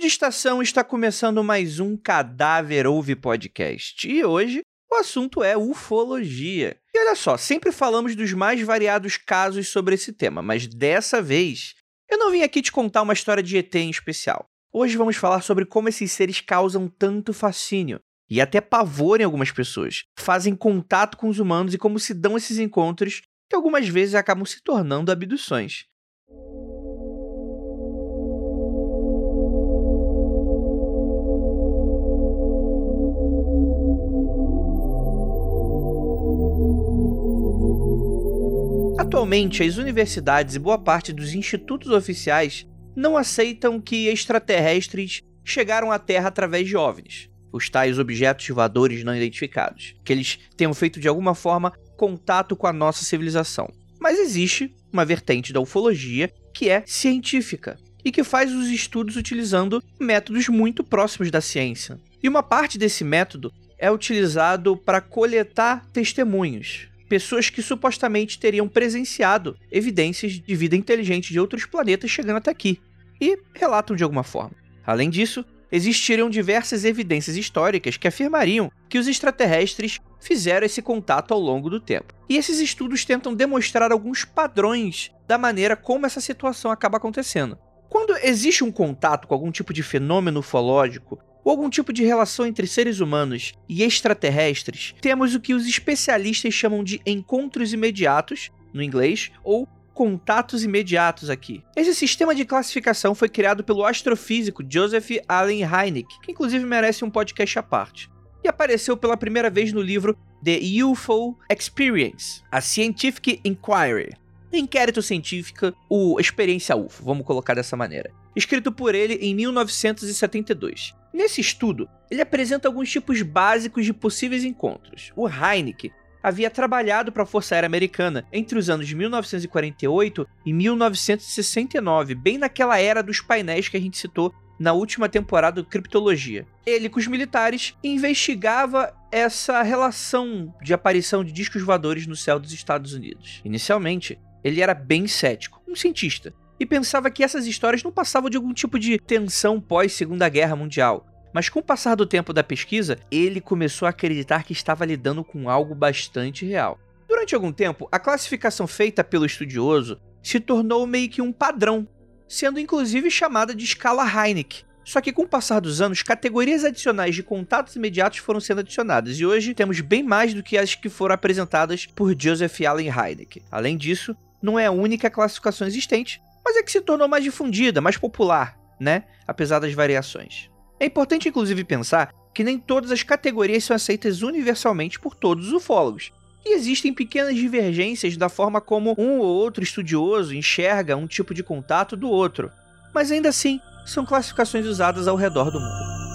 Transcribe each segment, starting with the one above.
De estação, está começando mais um Cadáver Ouve Podcast. E hoje o assunto é ufologia. E olha só, sempre falamos dos mais variados casos sobre esse tema, mas dessa vez eu não vim aqui te contar uma história de ET em especial. Hoje vamos falar sobre como esses seres causam tanto fascínio e até pavor em algumas pessoas, fazem contato com os humanos e como se dão esses encontros que algumas vezes acabam se tornando abduções. Atualmente, as universidades e boa parte dos institutos oficiais não aceitam que extraterrestres chegaram à Terra através de OVNIs, os tais objetos voadores não identificados, que eles tenham feito de alguma forma contato com a nossa civilização. Mas existe uma vertente da ufologia que é científica e que faz os estudos utilizando métodos muito próximos da ciência. E uma parte desse método é utilizado para coletar testemunhos, pessoas que supostamente teriam presenciado evidências de vida inteligente de outros planetas chegando até aqui, e relatam de alguma forma. Além disso, existiriam diversas evidências históricas que afirmariam que os extraterrestres fizeram esse contato ao longo do tempo. E esses estudos tentam demonstrar alguns padrões da maneira como essa situação acaba acontecendo. Quando existe um contato com algum tipo de fenômeno ufológico, ou algum tipo de relação entre seres humanos e extraterrestres, temos o que os especialistas chamam de encontros imediatos, no inglês, ou contatos imediatos aqui. Esse sistema de classificação foi criado pelo astrofísico Joseph Allen Hynek, que inclusive merece um podcast à parte, e apareceu pela primeira vez no livro The UFO Experience, a Scientific Inquiry, inquérito científico, o Experiência UFO, vamos colocar dessa maneira, escrito por ele em 1972. Nesse estudo, ele apresenta alguns tipos básicos de possíveis encontros. O Heineken havia trabalhado para a Força Aérea Americana entre os anos de 1948 e 1969, bem naquela era dos painéis que a gente citou na última temporada do Criptologia. Ele, com os militares, investigava essa relação de aparição de discos voadores no céu dos Estados Unidos. Inicialmente, ele era bem cético, um cientista, e pensava que essas histórias não passavam de algum tipo de tensão pós-Segunda Guerra Mundial. Mas com o passar do tempo da pesquisa, ele começou a acreditar que estava lidando com algo bastante real. Durante algum tempo, a classificação feita pelo estudioso se tornou meio que um padrão, sendo inclusive chamada de escala Heineck. Só que com o passar dos anos, categorias adicionais de contatos imediatos foram sendo adicionadas, e hoje temos bem mais do que as que foram apresentadas por Joseph Allen Hynek. Além disso, não é a única classificação existente, mas é que se tornou mais difundida, mais popular, né? Apesar das variações. É importante, inclusive, pensar que nem todas as categorias são aceitas universalmente por todos os ufólogos. E existem pequenas divergências da forma como um ou outro estudioso enxerga um tipo de contato do outro. Mas ainda assim, são classificações usadas ao redor do mundo.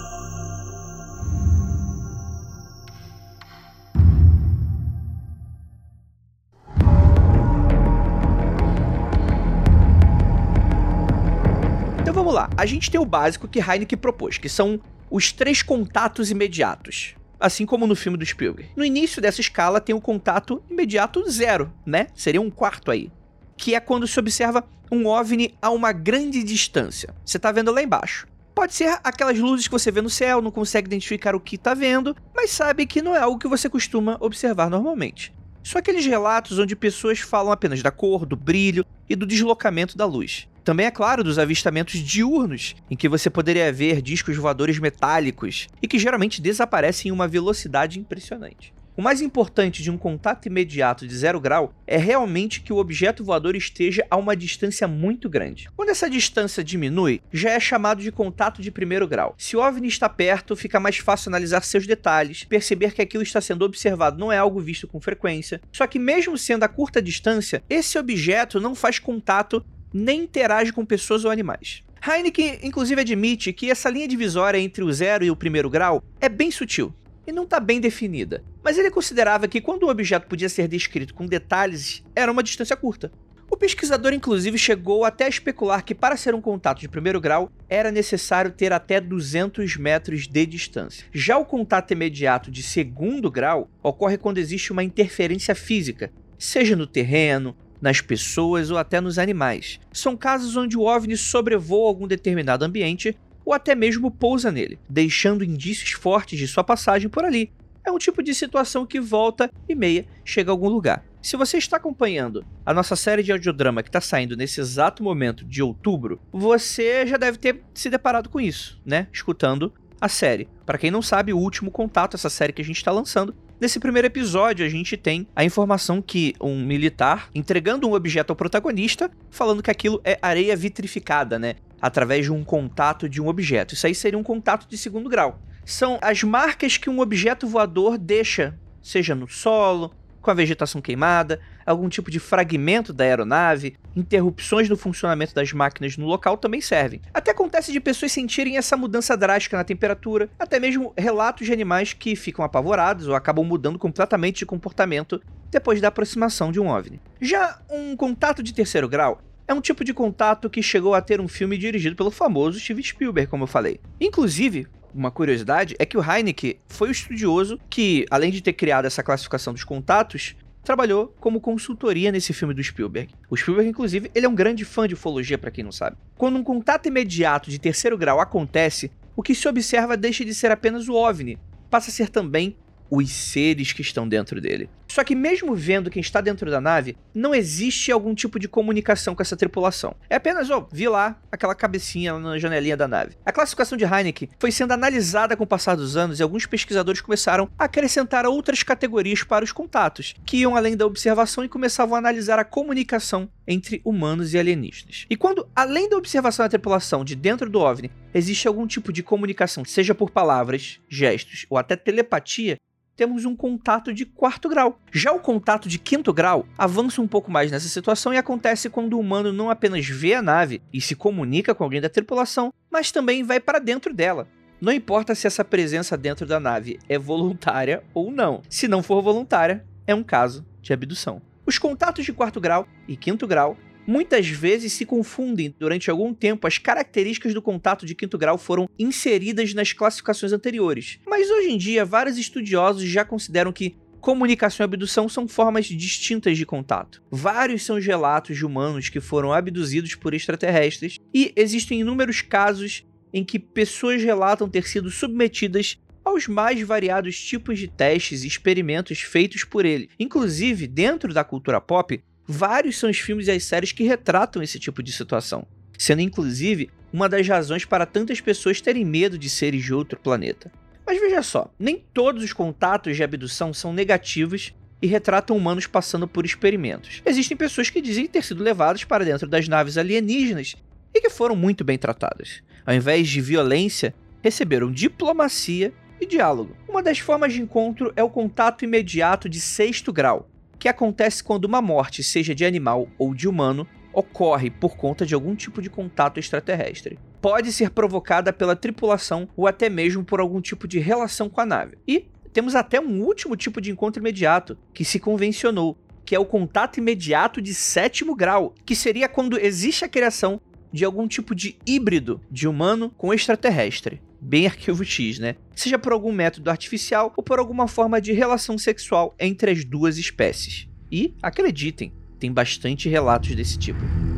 A gente tem o básico que Heineken propôs, que são os três contatos imediatos. Assim como no filme do Spielberg. No início dessa escala tem o contato imediato zero, né? Seria um quarto aí. Que é quando se observa um OVNI a uma grande distância. Você tá vendo lá embaixo. Pode ser aquelas luzes que você vê no céu, não consegue identificar o que tá vendo, mas sabe que não é algo que você costuma observar normalmente. São aqueles relatos onde pessoas falam apenas da cor, do brilho e do deslocamento da luz. Também é claro dos avistamentos diurnos, em que você poderia ver discos voadores metálicos e que geralmente desaparecem em uma velocidade impressionante. O mais importante de um contato imediato de zero grau é realmente que o objeto voador esteja a uma distância muito grande. Quando essa distância diminui, já é chamado de contato de primeiro grau. Se o OVNI está perto, fica mais fácil analisar seus detalhes, perceber que aquilo está sendo observado não é algo visto com frequência. Só que mesmo sendo a curta distância, esse objeto não faz contato nem interage com pessoas ou animais. Heineken, inclusive, admite que essa linha divisória entre o zero e o primeiro grau é bem sutil e não está bem definida, mas ele considerava que quando o objeto podia ser descrito com detalhes, era uma distância curta. O pesquisador, inclusive, chegou até a especular que para ser um contato de primeiro grau era necessário ter até 200 metros de distância. Já o contato imediato de segundo grau ocorre quando existe uma interferência física, seja no terreno, nas pessoas ou até nos animais. São casos onde o OVNI sobrevoa algum determinado ambiente ou até mesmo pousa nele, deixando indícios fortes de sua passagem por ali. É um tipo de situação que volta e meia chega a algum lugar. Se você está acompanhando a nossa série de audiodrama que está saindo nesse exato momento de outubro, você já deve ter se deparado com isso, né? Escutando a série. Para quem não sabe, o último contato, essa série que a gente está lançando, Nesse primeiro episódio, a gente tem a informação que um militar entregando um objeto ao protagonista, falando que aquilo é areia vitrificada, né? Através de um contato de um objeto. Isso aí seria um contato de segundo grau. São as marcas que um objeto voador deixa, seja no solo, com a vegetação queimada, algum tipo de fragmento da aeronave, interrupções no funcionamento das máquinas no local também servem. Até acontece de pessoas sentirem essa mudança drástica na temperatura, até mesmo relatos de animais que ficam apavorados ou acabam mudando completamente de comportamento depois da aproximação de um OVNI. Já um contato de terceiro grau é um tipo de contato que chegou a ter um filme dirigido pelo famoso Steven Spielberg, como eu falei. Inclusive, uma curiosidade é que o Heineken foi o estudioso que, além de ter criado essa classificação dos contatos, trabalhou como consultoria nesse filme do Spielberg. O Spielberg, inclusive, ele é um grande fã de ufologia, para quem não sabe. Quando um contato imediato de terceiro grau acontece, o que se observa deixa de ser apenas o OVNI, passa a ser também os seres que estão dentro dele. Só que mesmo vendo quem está dentro da nave, não existe algum tipo de comunicação com essa tripulação. É apenas, ó, vi lá aquela cabecinha na janelinha da nave. A classificação de Heineken foi sendo analisada com o passar dos anos e alguns pesquisadores começaram a acrescentar outras categorias para os contatos, que iam além da observação e começavam a analisar a comunicação entre humanos e alienígenas. E quando, além da observação da tripulação de dentro do OVNI, existe algum tipo de comunicação, seja por palavras, gestos ou até telepatia, temos um contato de quarto grau. Já o contato de quinto grau avança um pouco mais nessa situação e acontece quando o humano não apenas vê a nave e se comunica com alguém da tripulação, mas também vai para dentro dela. Não importa se essa presença dentro da nave é voluntária ou não. Se não for voluntária, é um caso de abdução. Os contatos de quarto grau e quinto grau Muitas vezes se confundem durante algum tempo as características do contato de quinto grau foram inseridas nas classificações anteriores. Mas hoje em dia, vários estudiosos já consideram que comunicação e abdução são formas distintas de contato. Vários são os relatos de humanos que foram abduzidos por extraterrestres, e existem inúmeros casos em que pessoas relatam ter sido submetidas aos mais variados tipos de testes e experimentos feitos por ele. Inclusive, dentro da cultura pop, Vários são os filmes e as séries que retratam esse tipo de situação, sendo inclusive uma das razões para tantas pessoas terem medo de seres de outro planeta. Mas veja só, nem todos os contatos de abdução são negativos e retratam humanos passando por experimentos. Existem pessoas que dizem ter sido levadas para dentro das naves alienígenas e que foram muito bem tratadas. Ao invés de violência, receberam diplomacia e diálogo. Uma das formas de encontro é o contato imediato de sexto grau, que acontece quando uma morte, seja de animal ou de humano, ocorre por conta de algum tipo de contato extraterrestre. Pode ser provocada pela tripulação ou até mesmo por algum tipo de relação com a nave. E temos até um último tipo de encontro imediato que se convencionou, que é o contato imediato de sétimo grau, que seria quando existe a criação de algum tipo de híbrido de humano com extraterrestre bem arquivo X, né? Seja por algum método artificial ou por alguma forma de relação sexual entre as duas espécies. E, acreditem, tem bastante relatos desse tipo.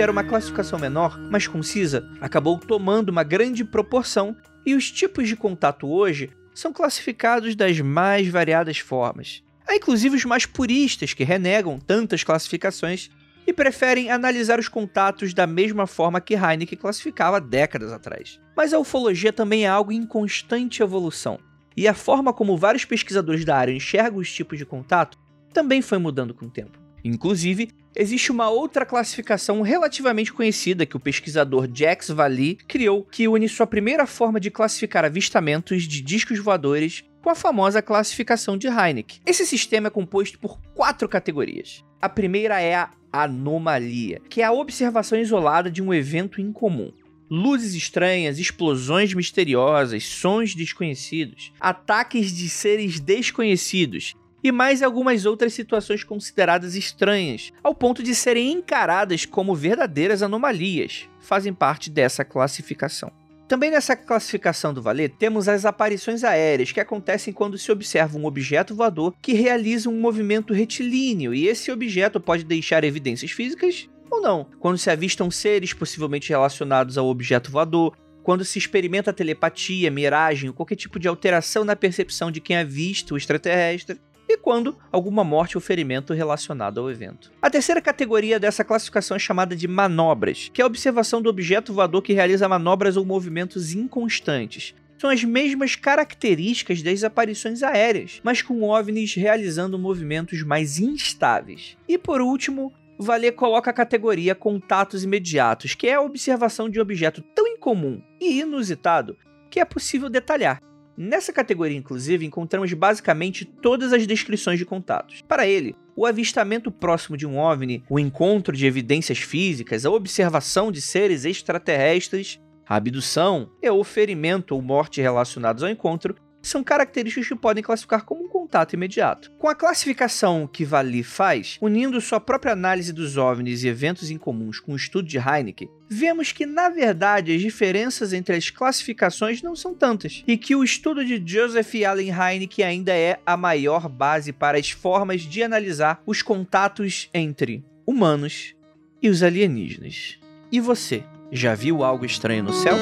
Era uma classificação menor, mais concisa, acabou tomando uma grande proporção e os tipos de contato hoje são classificados das mais variadas formas. Há inclusive os mais puristas que renegam tantas classificações e preferem analisar os contatos da mesma forma que Heineken classificava décadas atrás. Mas a ufologia também é algo em constante evolução, e a forma como vários pesquisadores da área enxergam os tipos de contato também foi mudando com o tempo. Inclusive, existe uma outra classificação relativamente conhecida que o pesquisador Jax Valley criou, que une sua primeira forma de classificar avistamentos de discos voadores com a famosa classificação de Heineck. Esse sistema é composto por quatro categorias. A primeira é a anomalia, que é a observação isolada de um evento incomum. Luzes estranhas, explosões misteriosas, sons desconhecidos, ataques de seres desconhecidos e mais algumas outras situações consideradas estranhas, ao ponto de serem encaradas como verdadeiras anomalias, fazem parte dessa classificação. Também nessa classificação do Valer temos as aparições aéreas, que acontecem quando se observa um objeto voador que realiza um movimento retilíneo, e esse objeto pode deixar evidências físicas ou não. Quando se avistam seres possivelmente relacionados ao objeto voador, quando se experimenta telepatia, miragem ou qualquer tipo de alteração na percepção de quem avista o extraterrestre, e quando alguma morte ou ferimento relacionado ao evento. A terceira categoria dessa classificação é chamada de manobras, que é a observação do objeto voador que realiza manobras ou movimentos inconstantes. São as mesmas características das aparições aéreas, mas com OVNIs realizando movimentos mais instáveis. E por último, Valer coloca a categoria contatos imediatos, que é a observação de um objeto tão incomum e inusitado que é possível detalhar. Nessa categoria, inclusive, encontramos basicamente todas as descrições de contatos. Para ele, o avistamento próximo de um OVNI, o encontro de evidências físicas, a observação de seres extraterrestres, a abdução e o ferimento ou morte relacionados ao encontro são características que podem classificar como contato imediato. Com a classificação que Vali faz, unindo sua própria análise dos OVNIs e eventos incomuns com o estudo de Heineken, vemos que, na verdade, as diferenças entre as classificações não são tantas, e que o estudo de Joseph Allen Heineken ainda é a maior base para as formas de analisar os contatos entre humanos e os alienígenas. E você, já viu algo estranho no céu?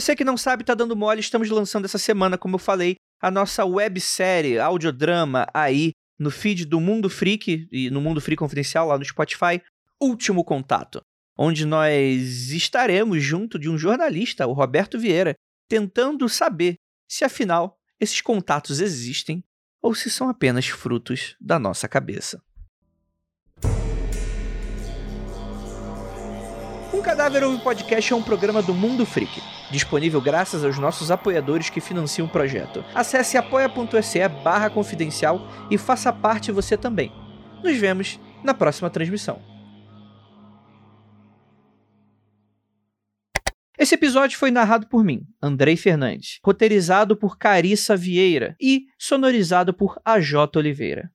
Você que não sabe, tá dando mole, estamos lançando essa semana, como eu falei, a nossa websérie, audiodrama aí no feed do Mundo Freak e no Mundo Freak Confidencial lá no Spotify, Último Contato, onde nós estaremos junto de um jornalista, o Roberto Vieira, tentando saber se afinal esses contatos existem ou se são apenas frutos da nossa cabeça. Um Cadáver Ouve Podcast é um programa do Mundo Freak, disponível graças aos nossos apoiadores que financiam o projeto. Acesse apoia.se barra confidencial e faça parte você também. Nos vemos na próxima transmissão. Esse episódio foi narrado por mim, Andrei Fernandes, roteirizado por Carissa Vieira e sonorizado por AJ Oliveira.